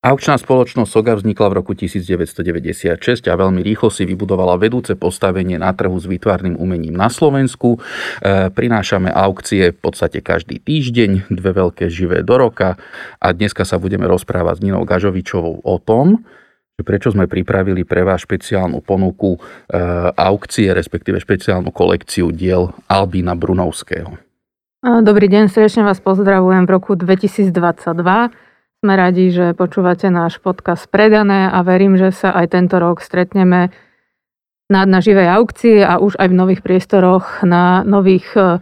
Aukčná spoločnosť Sogar vznikla v roku 1996 a veľmi rýchlo si vybudovala vedúce postavenie na trhu s výtvarným umením na Slovensku. E, prinášame aukcie v podstate každý týždeň, dve veľké živé do roka a dneska sa budeme rozprávať s Ninou Gažovičovou o tom, prečo sme pripravili pre vás špeciálnu ponuku e, aukcie, respektíve špeciálnu kolekciu diel Albína Brunovského. Dobrý deň, srdečne vás pozdravujem v roku 2022. Sme radi, že počúvate náš podcast Predané a verím, že sa aj tento rok stretneme na, na živej aukcii a už aj v nových priestoroch na nových e,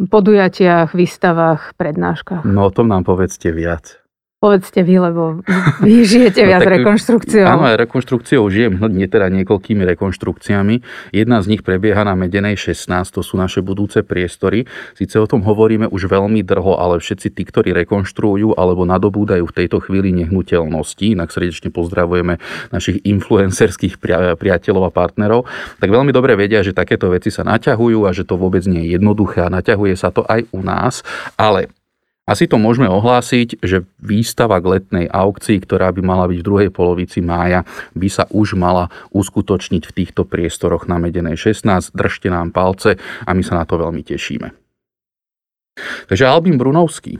podujatiach, výstavách, prednáškach. No o tom nám povedzte viac. Povedzte vy, lebo vy žijete no, viac tak, rekonštrukciou. Áno, aj rekonštrukciou žijem, no nie teda niekoľkými rekonštrukciami. Jedna z nich prebieha na Medenej 16, to sú naše budúce priestory. Sice o tom hovoríme už veľmi drho, ale všetci tí, ktorí rekonštruujú alebo nadobúdajú v tejto chvíli nehnuteľnosti, inak srdečne pozdravujeme našich influencerských priateľov a partnerov, tak veľmi dobre vedia, že takéto veci sa naťahujú a že to vôbec nie je jednoduché a naťahuje sa to aj u nás. Ale asi to môžeme ohlásiť, že výstava k letnej aukcii, ktorá by mala byť v druhej polovici mája, by sa už mala uskutočniť v týchto priestoroch na Medenej 16. Držte nám palce a my sa na to veľmi tešíme. Takže Albín Brunovský,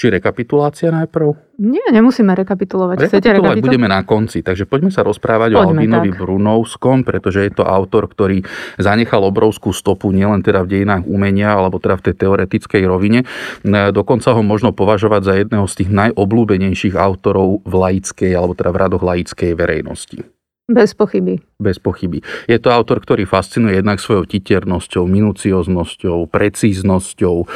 či rekapitulácia najprv? Nie, nemusíme rekapitulovať. Rekapitulovať budeme na konci, takže poďme sa rozprávať poďme, o Albinovi tak. Brunovskom, pretože je to autor, ktorý zanechal obrovskú stopu nielen teda v dejinách umenia, alebo teda v tej teoretickej rovine. Dokonca ho možno považovať za jedného z tých najobľúbenejších autorov v laickej, alebo teda v radoch laickej verejnosti. Bez pochyby. Bez pochyby. Je to autor, ktorý fascinuje jednak svojou titiernosťou, minucioznosťou, precíznosťou, e,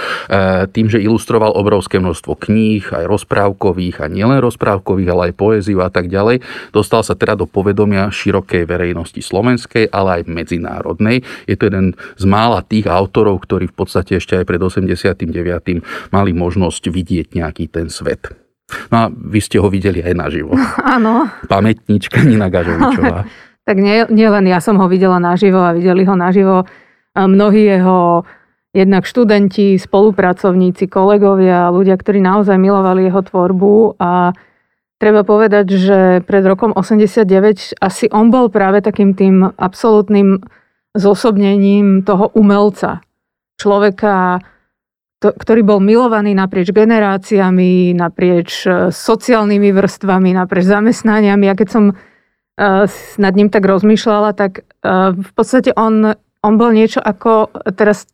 tým, že ilustroval obrovské množstvo kníh, aj rozprávkových, a nielen rozprávkových, ale aj poéziu a tak ďalej. Dostal sa teda do povedomia širokej verejnosti slovenskej, ale aj medzinárodnej. Je to jeden z mála tých autorov, ktorí v podstate ešte aj pred 89. mali možnosť vidieť nejaký ten svet. No a vy ste ho videli aj naživo. Áno. Pamätníčka Nina Gažovičová. tak nie, nie len ja som ho videla naživo a videli ho naživo mnohí jeho jednak študenti, spolupracovníci, kolegovia, ľudia, ktorí naozaj milovali jeho tvorbu a treba povedať, že pred rokom 89 asi on bol práve takým tým absolútnym zosobnením toho umelca. Človeka, ktorý bol milovaný naprieč generáciami, naprieč e, sociálnymi vrstvami, naprieč zamestnaniami. A keď som uh, nad ním tak rozmýšľala, tak uh, v podstate on, on bol niečo ako, teraz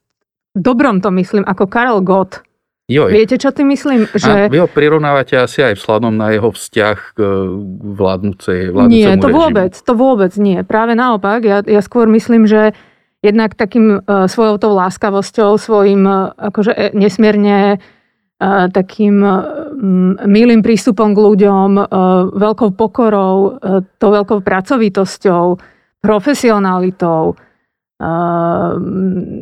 v dobrom to myslím, ako Karel Gott. Joj. Viete, čo ty myslím? Že... A vy ho prirovnávate asi aj vzhľadom na jeho vzťah k vládnúcej, vládnúcemu Nie, to režimu. vôbec, to vôbec nie. Práve naopak, ja, ja skôr myslím, že jednak takým uh, svojou tou láskavosťou, svojim uh, akože e, nesmierne uh, takým milým prístupom k ľuďom, veľkou pokorou, tou veľkou pracovitosťou, profesionalitou,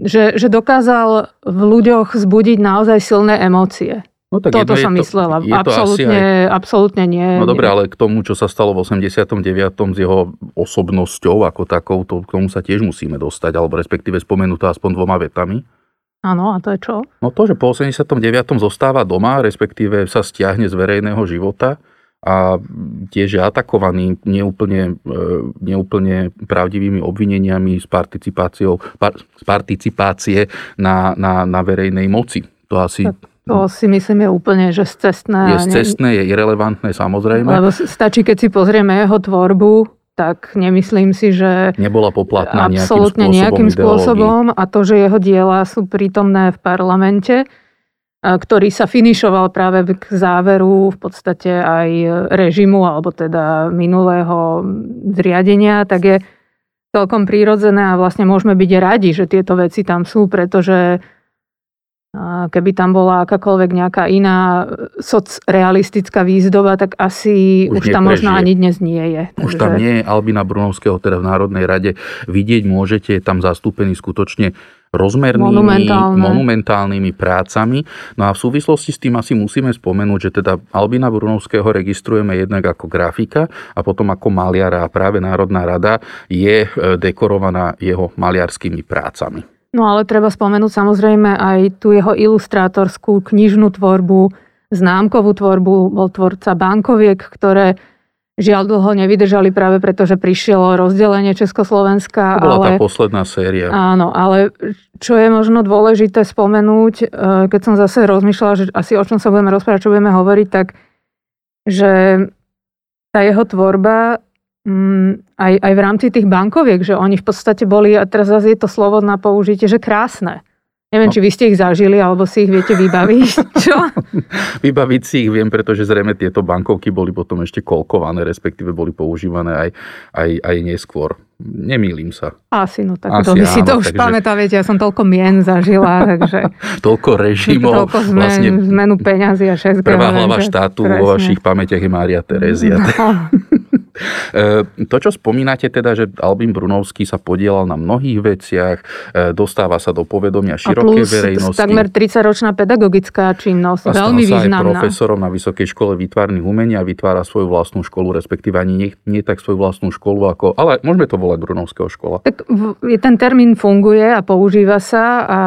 že, že dokázal v ľuďoch zbudiť naozaj silné emócie. No tak Toto som to, myslela. Je absolútne, aj... absolútne nie. No dobre, ale k tomu, čo sa stalo v 89. s jeho osobnosťou ako takou, to, k tomu sa tiež musíme dostať, alebo respektíve spomenúť to aspoň dvoma vetami. Áno, a to je čo? No to, že po 89. zostáva doma, respektíve sa stiahne z verejného života a tiež je atakovaný neúplne, e, neúplne pravdivými obvineniami z, participáciou, par, z participácie na, na, na verejnej moci. To asi... Tak to si myslím je úplne, že cestné. Je cestné, je irrelevantné samozrejme. Lebo stačí, keď si pozrieme jeho tvorbu, tak nemyslím si, že... Nebola poplatná nejakým spôsobom, nejakým spôsobom a to, že jeho diela sú prítomné v parlamente, ktorý sa finišoval práve k záveru v podstate aj režimu alebo teda minulého zriadenia, tak je celkom prírodzené a vlastne môžeme byť radi, že tieto veci tam sú, pretože Keby tam bola akákoľvek nejaká iná socrealistická výzdoba, tak asi už, už tam možno ani dnes nie je. Už Takže... tam nie je Albina Brunovského, teda v Národnej rade. Vidieť môžete, tam zastúpený skutočne rozmernými, Monumentálne. monumentálnymi prácami. No a v súvislosti s tým asi musíme spomenúť, že teda Albina Brunovského registrujeme jednak ako grafika a potom ako maliara a práve Národná rada je e, dekorovaná jeho maliarskými prácami. No ale treba spomenúť samozrejme aj tú jeho ilustrátorskú knižnú tvorbu, známkovú tvorbu, bol tvorca bankoviek, ktoré žiaľ dlho nevydržali práve preto, že prišielo rozdelenie Československa. To bola ale, tá posledná séria. Áno, ale čo je možno dôležité spomenúť, e, keď som zase rozmýšľala, že asi o čom sa budeme rozprávať, čo budeme hovoriť, tak že tá jeho tvorba aj, aj v rámci tých bankoviek, že oni v podstate boli, a teraz zase je to slovo na použitie, že krásne. Neviem, no. či vy ste ich zažili, alebo si ich viete vybaviť. Čo? Vybaviť si ich viem, pretože zrejme tieto bankovky boli potom ešte kolkované, respektíve boli používané aj, aj, aj neskôr. Nemýlim sa. Asi, no tak Asi to, si to už takže... viete, ja som toľko mien zažila, takže... toľko režimov. Toľko zmen, vlastne... zmenu peňazí a šesť Prvá hlava štátu vo vašich pamätiach je Mária Terezia. No. E, to, čo spomínate teda, že Albín Brunovský sa podielal na mnohých veciach, e, dostáva sa do povedomia širokej plus verejnosti. takmer 30-ročná pedagogická činnosť, a veľmi sa významná. aj profesorom na Vysokej škole výtvarných umení a vytvára svoju vlastnú školu, respektíve ani nie, nie tak svoju vlastnú školu, ako, ale môžeme to volať Brunovského škola. Tak ten termín funguje a používa sa a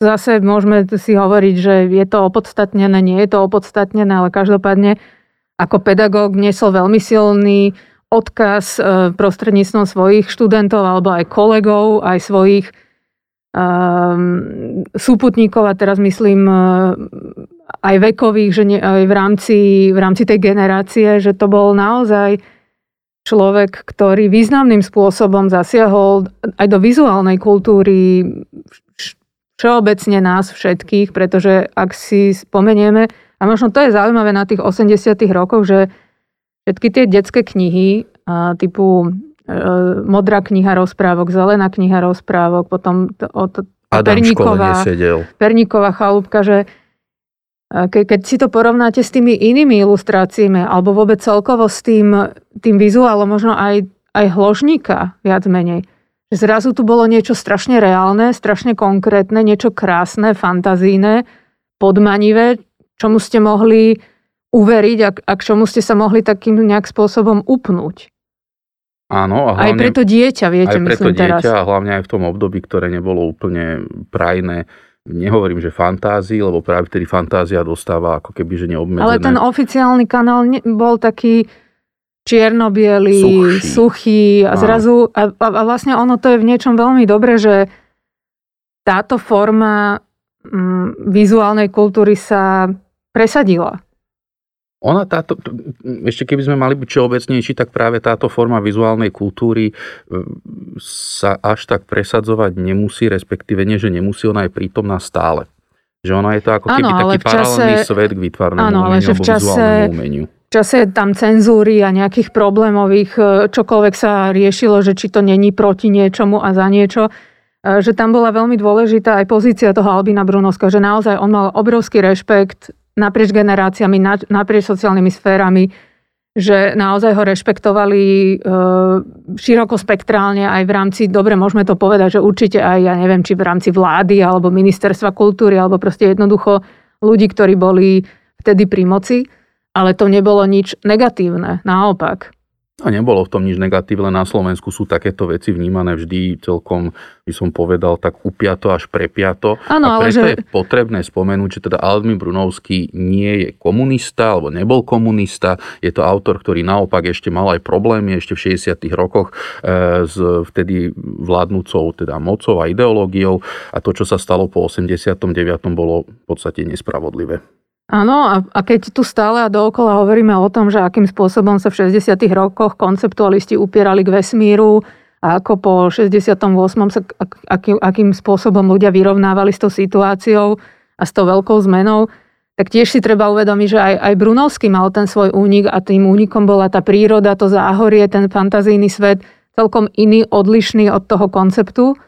zase môžeme si hovoriť, že je to opodstatnené, nie je to opodstatnené, ale každopádne ako pedagóg nesol veľmi silný odkaz e, prostredníctvom svojich študentov alebo aj kolegov, aj svojich um, súputníkov a teraz myslím e, aj vekových, že ne, aj v rámci, v rámci tej generácie, že to bol naozaj človek, ktorý významným spôsobom zasiahol aj do vizuálnej kultúry všeobecne nás všetkých, pretože ak si spomenieme, a možno to je zaujímavé na tých 80 rokoch, že všetky tie detské knihy typu e, modrá kniha rozprávok, zelená kniha rozprávok, potom od Perníková, Perníková chalúbka, že e, ke, keď si to porovnáte s tými inými ilustráciami alebo vôbec celkovo s tým, tým vizuálom, možno aj, aj hložníka viac menej, že zrazu tu bolo niečo strašne reálne, strašne konkrétne, niečo krásne, fantazíne, podmanivé, čomu ste mohli uveriť a, a k čomu ste sa mohli takým nejak spôsobom upnúť. Áno. A hlavne, aj preto dieťa, viete, aj preto myslím dieťa, teraz. a hlavne aj v tom období, ktoré nebolo úplne prajné. Nehovorím, že fantázii, lebo práve vtedy fantázia dostáva ako keby, že neobmedzené. Ale ten oficiálny kanál bol taký čierno-bielý, suchý, suchý a zrazu, a, a vlastne ono to je v niečom veľmi dobre, že táto forma mm, vizuálnej kultúry sa presadila. Ona táto, ešte keby sme mali byť všeobecnejší, tak práve táto forma vizuálnej kultúry sa až tak presadzovať nemusí, respektíve nie, že nemusí, ona je prítomná stále. Že ona je to ako keby ano, taký čase, paralelný svet k výtvarnému ano, umeniu alebo čase, umeniu. V čase tam cenzúry a nejakých problémových, e, čokoľvek sa riešilo, že či to není proti niečomu a za niečo, e, že tam bola veľmi dôležitá aj pozícia toho Albina Brunovska, že naozaj on mal obrovský rešpekt naprieč generáciami, naprieč sociálnymi sférami, že naozaj ho rešpektovali e, široko spektrálne aj v rámci, dobre, môžeme to povedať, že určite aj, ja neviem, či v rámci vlády alebo ministerstva kultúry, alebo proste jednoducho ľudí, ktorí boli vtedy pri moci, ale to nebolo nič negatívne, naopak. A nebolo v tom nič negatívne. Na Slovensku sú takéto veci vnímané vždy celkom, by som povedal, tak upiato až prepiato. Ano, a preto ale že... je potrebné spomenúť, že teda Aldmin Brunovský nie je komunista, alebo nebol komunista. Je to autor, ktorý naopak ešte mal aj problémy ešte v 60. rokoch e, s vtedy vládnúcou teda mocou a ideológiou. A to, čo sa stalo po 89. bolo v podstate nespravodlivé. Áno, a, a keď tu stále a dookola hovoríme o tom, že akým spôsobom sa v 60. rokoch konceptualisti upierali k vesmíru a ako po 68. sa aký, akým spôsobom ľudia vyrovnávali s tou situáciou a s tou veľkou zmenou, tak tiež si treba uvedomiť, že aj, aj Brunovský mal ten svoj únik a tým únikom bola tá príroda, to záhorie, ten fantazijný svet celkom iný, odlišný od toho konceptu,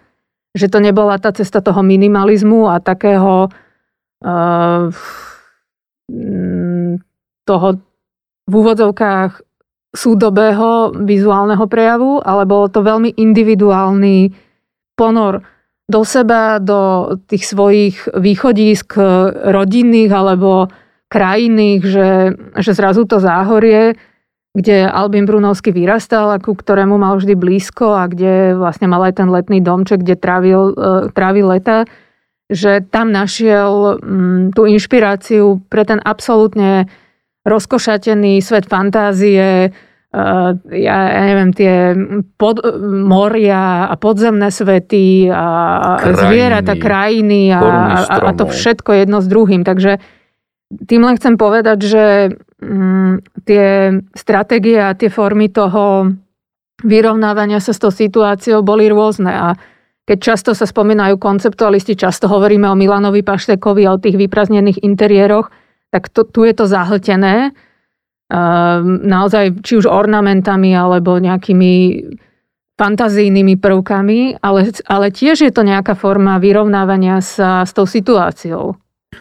že to nebola tá cesta toho minimalizmu a takého uh, toho v úvodzovkách súdobého vizuálneho prejavu, ale bolo to veľmi individuálny ponor do seba, do tých svojich východísk rodinných alebo krajinných, že, že zrazu to záhorie, kde Albin Brunovský vyrastal a ku ktorému mal vždy blízko a kde vlastne mal aj ten letný domček, kde trávil, e, trávil leta, že tam našiel mm, tú inšpiráciu pre ten absolútne rozkošatený svet fantázie, Uh, ja, ja neviem, tie pod, moria a podzemné svety a krajiny, zvieratá, krajiny a, a, a to všetko jedno s druhým. Takže tým len chcem povedať, že um, tie stratégie a tie formy toho vyrovnávania sa s tou situáciou boli rôzne a keď často sa spomínajú konceptualisti, často hovoríme o Milanovi Paštekovi a o tých vypraznených interiéroch, tak to, tu je to zahltené. Ehm, naozaj či už ornamentami alebo nejakými fantazijnými prvkami, ale, ale tiež je to nejaká forma vyrovnávania sa s tou situáciou.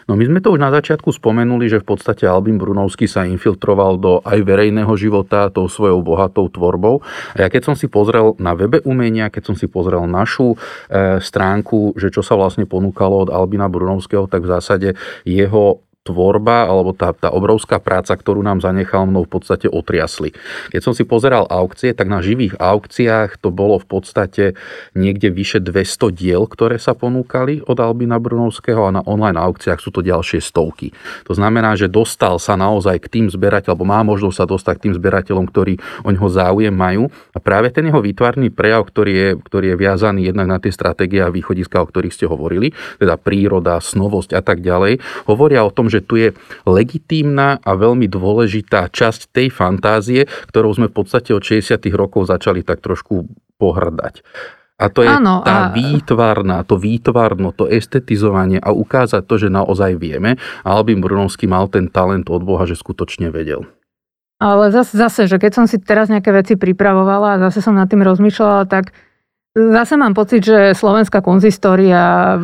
No my sme to už na začiatku spomenuli, že v podstate Albin Brunovský sa infiltroval do aj verejného života tou svojou bohatou tvorbou. A ja keď som si pozrel na webe umenia, keď som si pozrel našu e, stránku, že čo sa vlastne ponúkalo od Albina Brunovského, tak v zásade jeho tvorba alebo tá, tá obrovská práca, ktorú nám zanechal mnou v podstate otriasli. Keď som si pozeral aukcie, tak na živých aukciách to bolo v podstate niekde vyše 200 diel, ktoré sa ponúkali od Albina Brunovského a na online aukciách sú to ďalšie stovky. To znamená, že dostal sa naozaj k tým zberateľom, alebo má možnosť sa dostať k tým zberateľom, ktorí o ňoho záujem majú. A práve ten jeho výtvarný prejav, ktorý je, ktorý je viazaný jednak na tie stratégie a východiska, o ktorých ste hovorili, teda príroda, snovosť a tak ďalej, hovoria o tom, že tu je legitímna a veľmi dôležitá časť tej fantázie, ktorou sme v podstate od 60. rokov začali tak trošku pohrdať. A to je ano, tá a... výtvarná, to výtvarno, to estetizovanie a ukázať to, že naozaj vieme. A Albin Brunovský mal ten talent od Boha, že skutočne vedel. Ale zase, zase, že keď som si teraz nejaké veci pripravovala a zase som nad tým rozmýšľala, tak Zase mám pocit, že slovenská konzistória,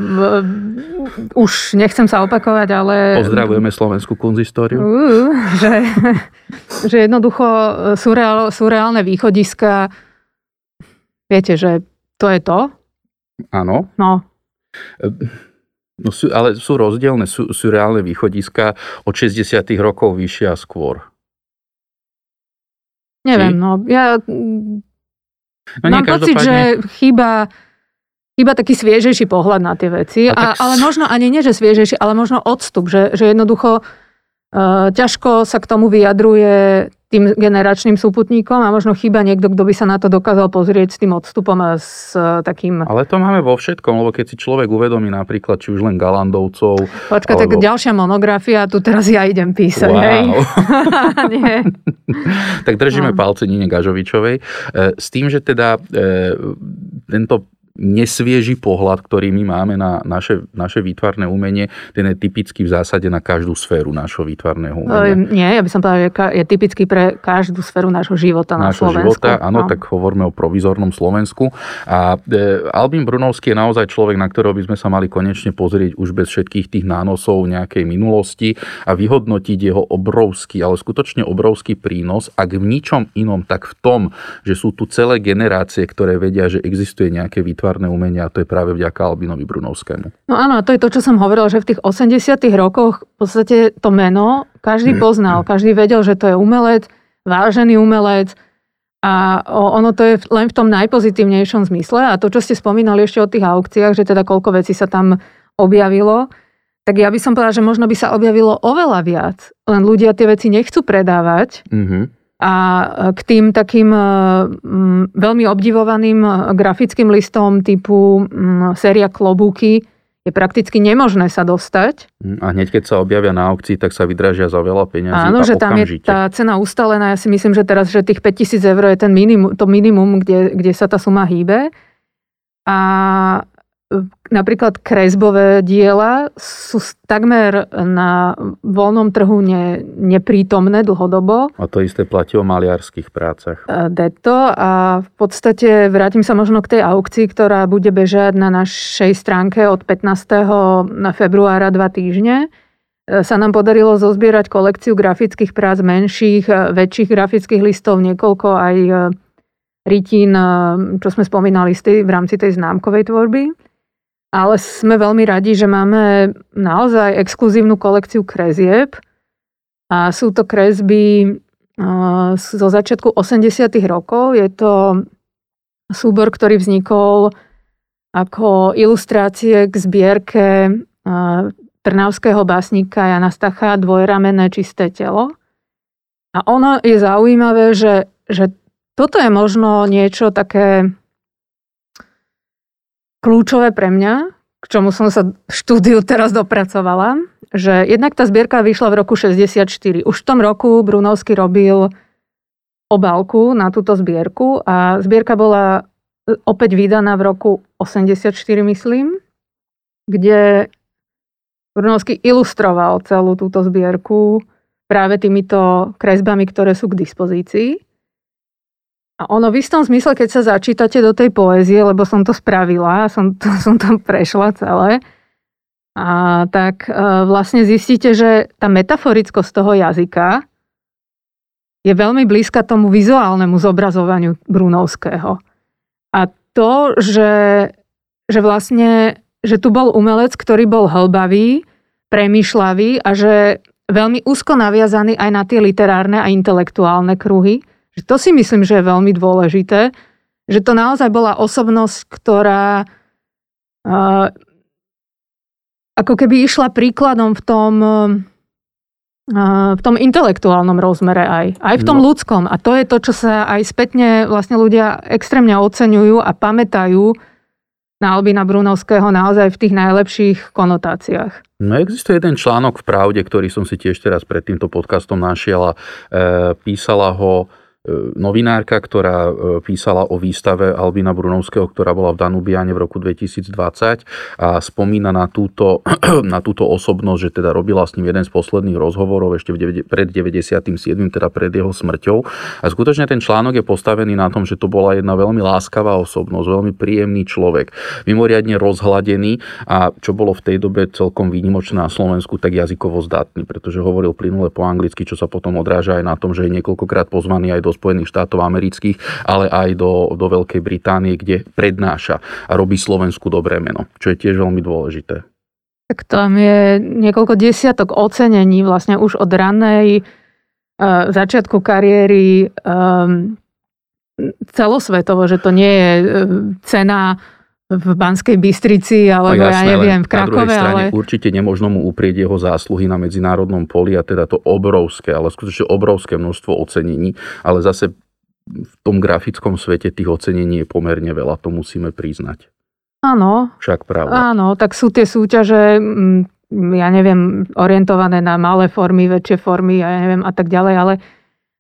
už nechcem sa opakovať, ale... Pozdravujeme slovenskú konzistóriu. Uh, že, že jednoducho surreál, surreálne východiska, viete, že to je to. Áno. No. No, sú, ale sú rozdielne sú, surreálne východiska od 60 rokov vyššie a skôr. Neviem, Či? no ja No Mám pocit, že chýba, chýba taký sviežejší pohľad na tie veci. A, tak... Ale možno ani nie, že sviežejší, ale možno odstup, že, že jednoducho uh, ťažko sa k tomu vyjadruje tým generačným súputníkom a možno chýba niekto, kto by sa na to dokázal pozrieť s tým odstupom a s uh, takým... Ale to máme vo všetkom, lebo keď si človek uvedomí napríklad, či už len Galandovcov... Počka, alebo... tak ďalšia monografia, tu teraz ja idem písať, wow. hej? Nie. tak držíme no. palce Nine Gažovičovej. E, s tým, že teda e, tento nesvieži pohľad, ktorý my máme na naše, naše výtvarné umenie, ten je typický v zásade na každú sféru nášho výtvarného umenia. Nie, ja by som povedal, že je typický pre každú sféru nášho života na nášho Slovensku. života, áno, no. tak hovoríme o provizornom Slovensku. A e, Albín Brunovský je naozaj človek, na ktorého by sme sa mali konečne pozrieť už bez všetkých tých nánosov nejakej minulosti a vyhodnotiť jeho obrovský, ale skutočne obrovský prínos, ak v ničom inom, tak v tom, že sú tu celé generácie, ktoré vedia, že existuje nejaké výtvarné výtvarné umenia a to je práve vďaka Albinovi Brunovskému. No áno, a to je to, čo som hovoril, že v tých 80 rokoch v podstate to meno každý mm. poznal, každý vedel, že to je umelec, vážený umelec a ono to je len v tom najpozitívnejšom zmysle a to, čo ste spomínali ešte o tých aukciách, že teda koľko vecí sa tam objavilo, tak ja by som povedala, že možno by sa objavilo oveľa viac, len ľudia tie veci nechcú predávať. Mm-hmm a k tým takým e, veľmi obdivovaným e, grafickým listom typu séria klobúky je prakticky nemožné sa dostať. Hm, a hneď keď sa objavia na aukcii, tak sa vydražia za veľa peňazí. Áno, že tam okamžite. je tá cena ustalená. Ja si myslím, že teraz, že tých 5000 eur je ten minimum, to minimum, kde, kde sa tá suma hýbe. A napríklad kresbové diela sú takmer na voľnom trhu ne, neprítomné dlhodobo. A to isté platí o maliarských prácach. E, Deto a v podstate vrátim sa možno k tej aukcii, ktorá bude bežať na našej stránke od 15. februára dva týždne e, sa nám podarilo zozbierať kolekciu grafických prác menších, e, väčších grafických listov, niekoľko aj rytín, čo sme spomínali v rámci tej známkovej tvorby. Ale sme veľmi radi, že máme naozaj exkluzívnu kolekciu krezieb. A sú to kresby zo začiatku 80. rokov. Je to súbor, ktorý vznikol ako ilustrácie k zbierke trnavského básnika Jana Stacha Dvojramenné čisté telo. A ono je zaujímavé, že, že toto je možno niečo také kľúčové pre mňa, k čomu som sa štúdiu teraz dopracovala, že jednak tá zbierka vyšla v roku 64. Už v tom roku Brunovský robil obálku na túto zbierku a zbierka bola opäť vydaná v roku 84, myslím, kde Brunovský ilustroval celú túto zbierku práve týmito kresbami, ktoré sú k dispozícii. A ono v istom zmysle, keď sa začítate do tej poézie, lebo som to spravila, som to, som to prešla celé, a tak e, vlastne zistíte, že tá metaforickosť toho jazyka je veľmi blízka tomu vizuálnemu zobrazovaniu Brunovského. A to, že, že vlastne, že tu bol umelec, ktorý bol hlbavý, premýšľavý a že veľmi úzko naviazaný aj na tie literárne a intelektuálne kruhy, to si myslím, že je veľmi dôležité, že to naozaj bola osobnosť, ktorá uh, ako keby išla príkladom v tom, uh, v tom intelektuálnom rozmere aj. Aj v tom no. ľudskom. A to je to, čo sa aj spätne vlastne ľudia extrémne oceňujú a pamätajú na Albina Brunovského naozaj v tých najlepších konotáciách. No existuje jeden článok v Pravde, ktorý som si tiež teraz pred týmto podcastom našiel a e, písala ho novinárka, ktorá e, písala o výstave Albina Brunovského, ktorá bola v Danubiane v roku 2020 a spomína na túto, na túto osobnosť, že teda robila s ním jeden z posledných rozhovorov ešte v, pred 97. teda pred jeho smrťou. A skutočne ten článok je postavený na tom, že to bola jedna veľmi láskavá osobnosť, veľmi príjemný človek, mimoriadne rozhladený a čo bolo v tej dobe celkom výnimočné na Slovensku, tak jazykovo zdatný, pretože hovoril plynule po anglicky, čo sa potom odráža aj na tom, že je niekoľkokrát pozvaný aj do Spojených štátov amerických, ale aj do, do Veľkej Británie, kde prednáša a robí Slovensku dobré meno, čo je tiež veľmi dôležité. Tak tam je niekoľko desiatok ocenení vlastne už od ranej uh, začiatku kariéry um, celosvetovo, že to nie je uh, cena v Banskej Bystrici, alebo no jasné, ja neviem, v Krakove. ale... určite nemožno mu uprieť jeho zásluhy na medzinárodnom poli a teda to obrovské, ale skutočne obrovské množstvo ocenení, ale zase v tom grafickom svete tých ocenení je pomerne veľa, to musíme priznať. Áno. Však pravda. Áno, tak sú tie súťaže, mm, ja neviem, orientované na malé formy, väčšie formy, ja neviem a tak ďalej, ale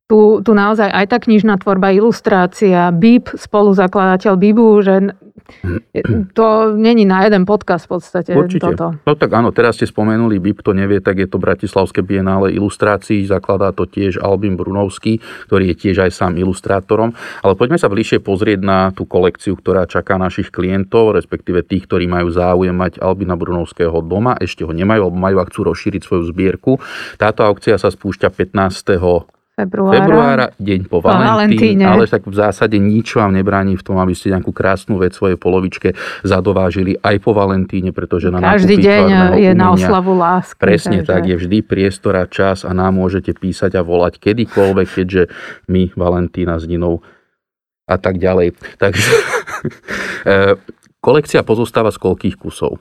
tu, tu naozaj aj tá knižná tvorba, ilustrácia, Bíb, spoluzakladateľ Bibu, že to není na jeden podcast v podstate. Určite. Toto. No tak áno, teraz ste spomenuli BIP, to nevie, tak je to Bratislavské bienále ilustrácií, zakladá to tiež Albin Brunovský, ktorý je tiež aj sám ilustrátorom. Ale poďme sa bližšie pozrieť na tú kolekciu, ktorá čaká našich klientov, respektíve tých, ktorí majú záujem mať Albina Brunovského doma, ešte ho nemajú, alebo majú a chcú rozšíriť svoju zbierku. Táto aukcia sa spúšťa 15 februára. februára, deň po, po Valentín, ale tak v zásade nič vám nebráni v tom, aby ste nejakú krásnu vec svojej polovičke zadovážili aj po Valentíne, pretože na Každý deň je umenia, na oslavu lásky. Presne takže... tak, je vždy priestor a čas a nám môžete písať a volať kedykoľvek, keďže my Valentína s Ninou a tak ďalej. Takže e, kolekcia pozostáva z koľkých kusov?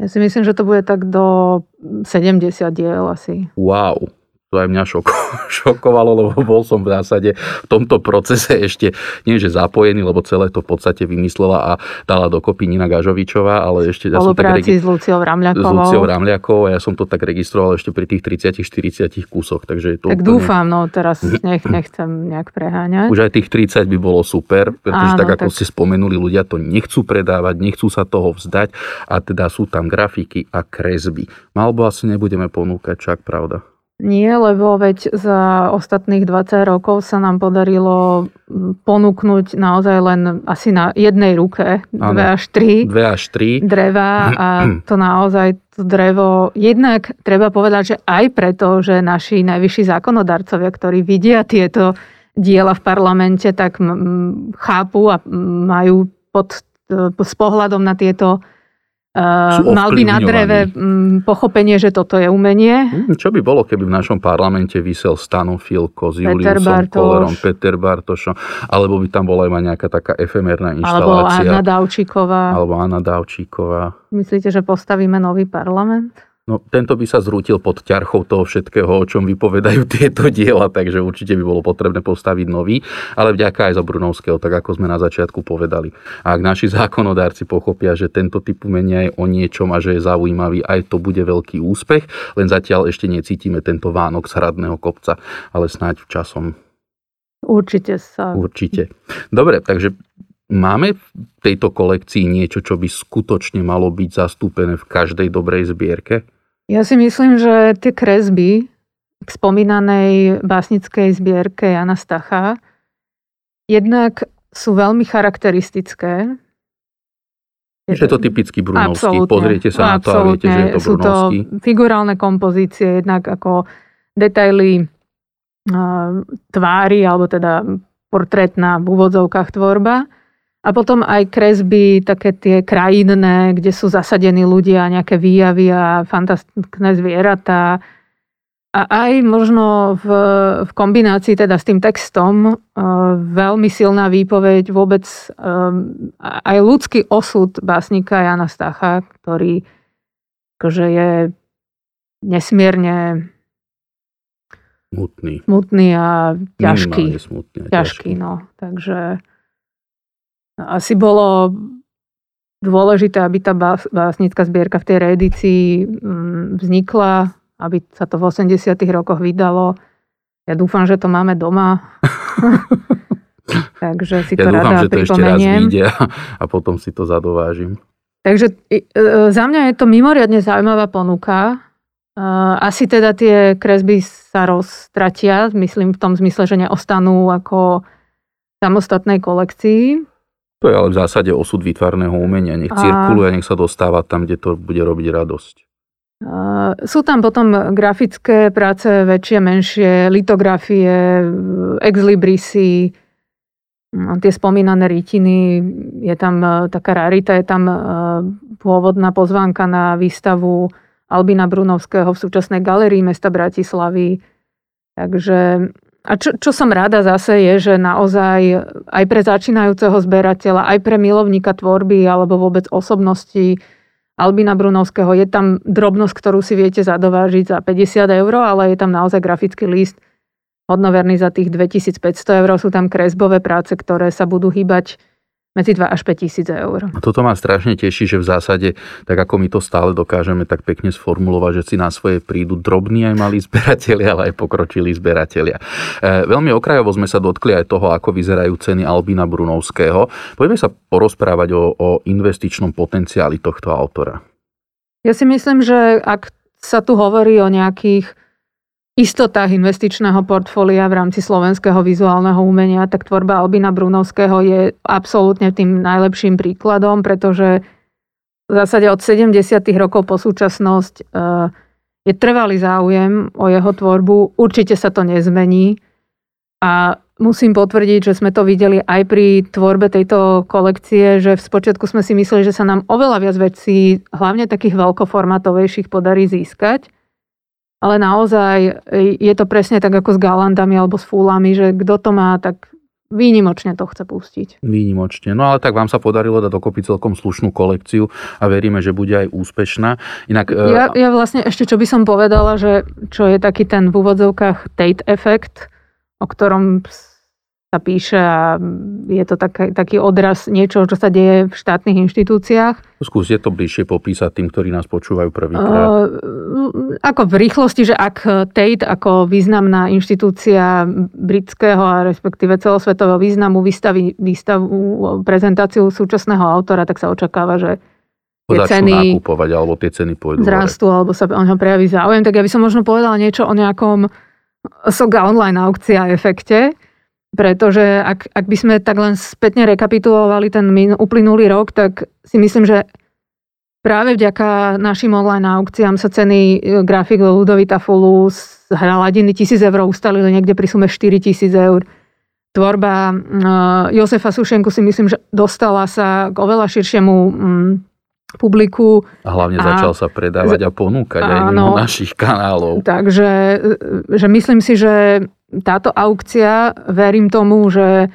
Ja si myslím, že to bude tak do 70 diel asi. Wow, to aj mňa šoko, šokovalo, lebo bol som v zásade v tomto procese ešte nie že zapojený, lebo celé to v podstate vymyslela a dala dokopy Nina Gažovičová, ale ešte... Ja som tak regi- s Luciou Ramľakovou. S Luciou Ramľakovou a ja som to tak registroval ešte pri tých 30-40 kúsoch, takže je to Tak úplne... dúfam, no teraz nech, nechcem nejak preháňať. Už aj tých 30 by bolo super, pretože Áno, tak ako tak... ste spomenuli, ľudia to nechcú predávať, nechcú sa toho vzdať a teda sú tam grafiky a kresby. Malbo asi nebudeme ponúkať, čak pravda. Nie, lebo veď za ostatných 20 rokov sa nám podarilo ponúknuť naozaj len asi na jednej ruke ano, dve až tri, dve až tri. dreva a to naozaj to drevo, jednak treba povedať, že aj preto, že naši najvyšší zákonodarcovia, ktorí vidia tieto diela v parlamente, tak chápu a majú pod, s pohľadom na tieto Sú mal by na dreve mm, pochopenie, že toto je umenie. Hm, čo by bolo, keby v našom parlamente vysel Stano Filko s Juliusom Kolerom, Peter Bartošom, alebo by tam bola aj nejaká taká efemerná inštalácia. Alebo Anna Davčíková. Alebo Anna Davčíková. Myslíte, že postavíme nový parlament? No, tento by sa zrútil pod ťarchou toho všetkého, o čom vypovedajú tieto diela, takže určite by bolo potrebné postaviť nový, ale vďaka aj za Brunovského, tak ako sme na začiatku povedali. A ak naši zákonodárci pochopia, že tento typ umenia je o niečom a že je zaujímavý, aj to bude veľký úspech, len zatiaľ ešte necítime tento Vánok z hradného kopca, ale snáď v časom. Určite sa. Určite. Dobre, takže Máme v tejto kolekcii niečo, čo by skutočne malo byť zastúpené v každej dobrej zbierke? Ja si myslím, že tie kresby k spomínanej básnickej zbierke Jana Stacha jednak sú veľmi charakteristické. Je to typický Brunovský. Absolutne, Pozriete sa na to a viete, že je to Sú to figurálne kompozície, jednak ako detaily tvári, alebo teda portrétna v úvodzovkách tvorba. A potom aj kresby, také tie krajinné, kde sú zasadení ľudia, nejaké výjavy a fantastické zvieratá. A aj možno v, v kombinácii teda s tým textom uh, veľmi silná výpoveď vôbec um, aj ľudský osud básnika Jana Stacha, ktorý akože je nesmierne smutný, smutný a ťažký. Smutný a ťažký, ťažký, no. Takže asi bolo dôležité, aby tá básnická zbierka v tej reedícii mm, vznikla, aby sa to v 80 rokoch vydalo. Ja dúfam, že to máme doma. Takže si ja to dúfam, rada že to ešte raz vyjde a potom si to zadovážim. Takže e, za mňa je to mimoriadne zaujímavá ponuka. E, asi teda tie kresby sa roztratia, myslím v tom zmysle, že neostanú ako samostatnej kolekcii. To je ale v zásade osud výtvarného umenia. Nech cirkuluje, nech sa dostáva tam, kde to bude robiť radosť. Sú tam potom grafické práce väčšie, menšie, litografie, exlibrisy, no, tie spomínané rytiny, je tam e, taká rarita, je tam e, pôvodná pozvánka na výstavu Albina Brunovského v súčasnej galerii mesta Bratislavy. Takže a čo, čo som rada zase je, že naozaj aj pre začínajúceho zberateľa, aj pre milovníka tvorby alebo vôbec osobnosti Albina Brunovského je tam drobnosť, ktorú si viete zadovážiť za 50 eur, ale je tam naozaj grafický list hodnoverný za tých 2500 eur. Sú tam kresbové práce, ktoré sa budú hýbať medzi 2 až 5 tisíc eur. Toto ma strašne teší, že v zásade, tak ako my to stále dokážeme tak pekne sformulovať, že si na svoje prídu drobní aj malí zberatelia, ale aj pokročilí zberatelia. E, veľmi okrajovo sme sa dotkli aj toho, ako vyzerajú ceny Albína Brunovského. Poďme sa porozprávať o, o investičnom potenciáli tohto autora. Ja si myslím, že ak sa tu hovorí o nejakých istotách investičného portfólia v rámci slovenského vizuálneho umenia, tak tvorba Albina Brunovského je absolútne tým najlepším príkladom, pretože v zásade od 70. rokov po súčasnosť e, je trvalý záujem o jeho tvorbu. Určite sa to nezmení. A musím potvrdiť, že sme to videli aj pri tvorbe tejto kolekcie, že v spočiatku sme si mysleli, že sa nám oveľa viac vecí, hlavne takých veľkoformatovejších, podarí získať ale naozaj je to presne tak ako s galantami alebo s fúlami, že kto to má, tak výnimočne to chce pustiť. Výnimočne. No ale tak vám sa podarilo dať dokopy celkom slušnú kolekciu a veríme, že bude aj úspešná. Inak, e, ja, ja vlastne ešte, čo by som povedala, že čo je taký ten v úvodzovkách Tate efekt, o ktorom sa píše a je to taký, taký odraz niečoho, čo sa deje v štátnych inštitúciách. Skúste to bližšie popísať tým, ktorí nás počúvajú prvýkrát. Uh, ako v rýchlosti, že ak Tate ako významná inštitúcia britského a respektíve celosvetového významu vystaví výstavu, prezentáciu súčasného autora, tak sa očakáva, že tie ceny nakupovať, alebo tie ceny pôjdu zrastú, alebo sa o neho prejaví záujem. Tak ja by som možno povedala niečo o nejakom soga online aukcia efekte, pretože ak, ak by sme tak len spätne rekapitulovali ten min, uplynulý rok, tak si myslím, že práve vďaka našim online aukciám sa ceny e, grafik Ludovita Fulu z hraladiny 1000 eur ustalili niekde pri sume 4000 eur. Tvorba uh, Josefa Sušenku si myslím, že dostala sa k oveľa širšiemu publiku. A hlavne a, začal sa predávať a ponúkať áno, aj mimo našich kanálov. Takže že myslím si, že táto aukcia, verím tomu, že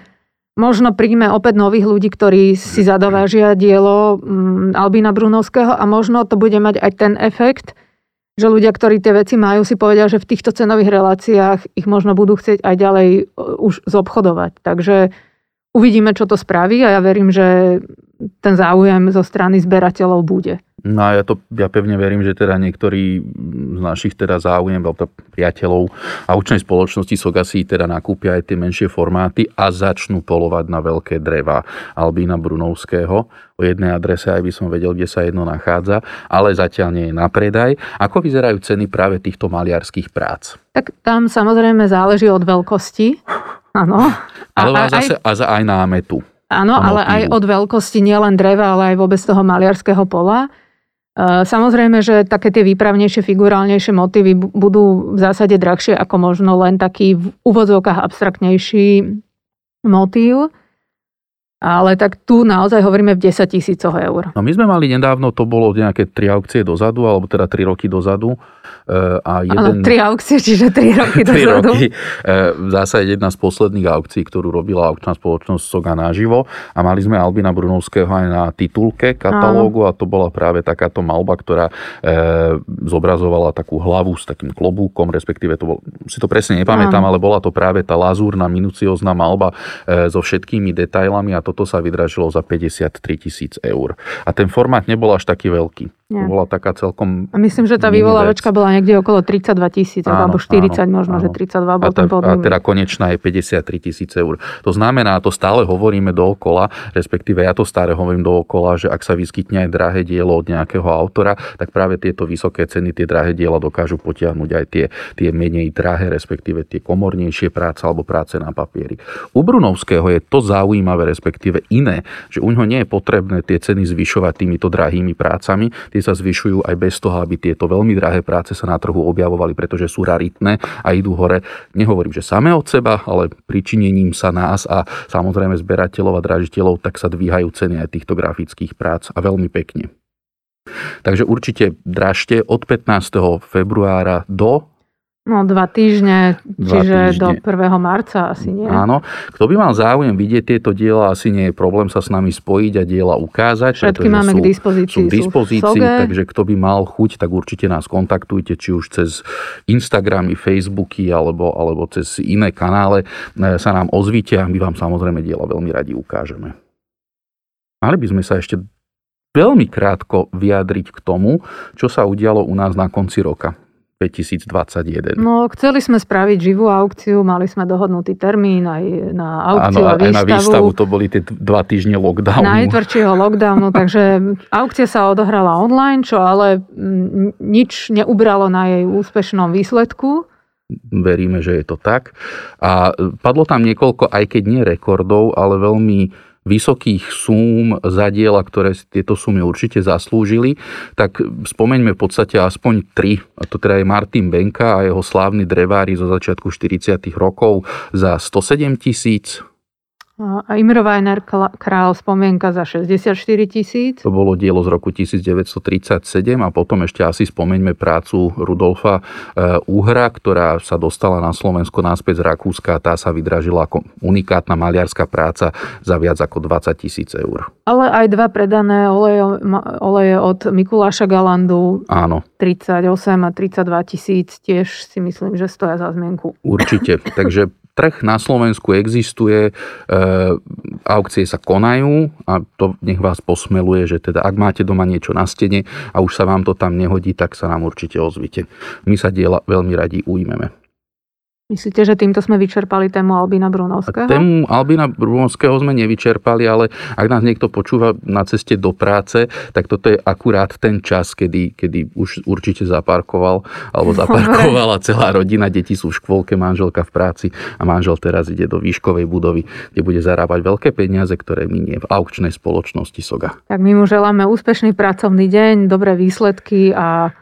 možno príjme opäť nových ľudí, ktorí si zadovážia dielo mm, Albína Brunovského a možno to bude mať aj ten efekt, že ľudia, ktorí tie veci majú, si povedia, že v týchto cenových reláciách ich možno budú chcieť aj ďalej e, už zobchodovať. Takže uvidíme, čo to spraví a ja verím, že ten záujem zo strany zberateľov bude. No a ja, to, ja pevne verím, že teda niektorí z našich teda záujem, alebo priateľov aučnej spoločnosti Sogasi teda nakúpia aj tie menšie formáty a začnú polovať na veľké dreva Albína Brunovského. O jednej adrese aj by som vedel, kde sa jedno nachádza, ale zatiaľ nie je na predaj. Ako vyzerajú ceny práve týchto maliarských prác? Tak tam samozrejme záleží od veľkosti. Áno. Ale a, zase aj, aj námetu. Áno, ale aj od veľkosti nielen dreva, ale aj vôbec toho maliarského pola. E, samozrejme, že také tie výpravnejšie, figurálnejšie motívy budú v zásade drahšie ako možno len taký v úvodzovkách abstraktnejší motív. Ale tak tu naozaj hovoríme v 10 tisícoch eur. No my sme mali nedávno, to bolo nejaké tri aukcie dozadu, alebo teda tri roky dozadu. E, a jeden... Áno, tri aukcie, čiže tri roky dozadu. roky. E, v zásade jedna z posledných aukcií, ktorú robila aukčná spoločnosť Soga naživo. A mali sme Albina Brunovského aj na titulke katalógu Áno. a to bola práve takáto malba, ktorá e, zobrazovala takú hlavu s takým klobúkom, respektíve to bol, si to presne nepamätám, Áno. ale bola to práve tá lazúrna, minuciózna malba e, so všetkými detailami a toto sa vydražilo za 53 tisíc eur. A ten formát nebol až taký veľký. Nie. To bola taká celkom... A myslím, že tá vyvolávačka bola niekde okolo 32 tisíc, alebo 40 áno, možno, áno. že 32 bol a, ten a teda konečná je 53 tisíc eur. To znamená, to stále hovoríme dookola, respektíve ja to stále hovorím dookola, že ak sa vyskytne aj drahé dielo od nejakého autora, tak práve tieto vysoké ceny, tie drahé diela dokážu potiahnuť aj tie, tie menej drahé, respektíve tie komornejšie práce alebo práce na papieri. U Brunovského je to zaujímavé, respektíve iné, že u ňoho nie je potrebné tie ceny zvyšovať týmito drahými prácami, tie sa zvyšujú aj bez toho, aby tieto veľmi drahé práce sa na trhu objavovali, pretože sú raritné a idú hore. Nehovorím, že samé od seba, ale pričinením sa nás a samozrejme zberateľov a dražiteľov, tak sa dvíhajú ceny aj týchto grafických prác a veľmi pekne. Takže určite dražte od 15. februára do No dva týždne, dva čiže týždne. do 1. marca asi nie. Áno. Kto by mal záujem vidieť tieto diela, asi nie je problém sa s nami spojiť a diela ukázať. Všetky máme sú, k dispozícii. Sú k dispozícii, sú takže kto by mal chuť, tak určite nás kontaktujte, či už cez Instagramy, Facebooky alebo, alebo cez iné kanále e, sa nám ozvíte a my vám samozrejme diela veľmi radi ukážeme. Mali by sme sa ešte veľmi krátko vyjadriť k tomu, čo sa udialo u nás na konci roka. 2021. No, chceli sme spraviť živú aukciu, mali sme dohodnutý termín aj na aukciu Áno, a výstavu. Aj na výstavu to boli tie dva týždne lockdownu. Najtvrdšieho lockdownu, takže aukcia sa odohrala online, čo ale nič neubralo na jej úspešnom výsledku. Veríme, že je to tak. A padlo tam niekoľko, aj keď nie rekordov, ale veľmi vysokých súm za diela, ktoré tieto sumy určite zaslúžili, tak spomeňme v podstate aspoň tri. A to teda je Martin Benka a jeho slávny drevári zo začiatku 40. rokov za 107 tisíc, a Imrovajner král spomienka za 64 tisíc. To bolo dielo z roku 1937 a potom ešte asi spomeňme prácu Rudolfa eh, Uhra, ktorá sa dostala na Slovensko náspäť z Rakúska. Tá sa vydražila ako unikátna maliarská práca za viac ako 20 tisíc eur. Ale aj dva predané oleje, oleje od Mikuláša Galandu. Áno. 38 a 32 tisíc tiež si myslím, že stoja za zmienku. Určite. Takže trh na Slovensku existuje, e, aukcie sa konajú a to nech vás posmeluje, že teda ak máte doma niečo na stene a už sa vám to tam nehodí, tak sa nám určite ozvite. My sa diela veľmi radi ujmeme. Myslíte, že týmto sme vyčerpali tému Albína Brunovského? Tému Albína Brunovského sme nevyčerpali, ale ak nás niekto počúva na ceste do práce, tak toto je akurát ten čas, kedy, kedy už určite zaparkoval, alebo zaparkovala celá rodina, deti sú v škôlke, manželka v práci a manžel teraz ide do výškovej budovy, kde bude zarábať veľké peniaze, ktoré minie v aukčnej spoločnosti SOGA. Tak my mu želáme úspešný pracovný deň, dobré výsledky a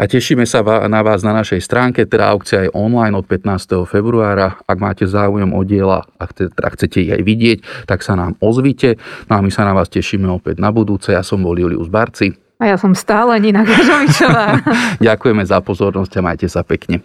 a tešíme sa na vás na našej stránke, teda aukcia je online od 15. februára. Ak máte záujem o diela a chcete ich aj vidieť, tak sa nám ozvite. No a my sa na vás tešíme opäť na budúce. Ja som bol Julius Barci. A ja som stále Nina Gažovičová. Ďakujeme za pozornosť a majte sa pekne.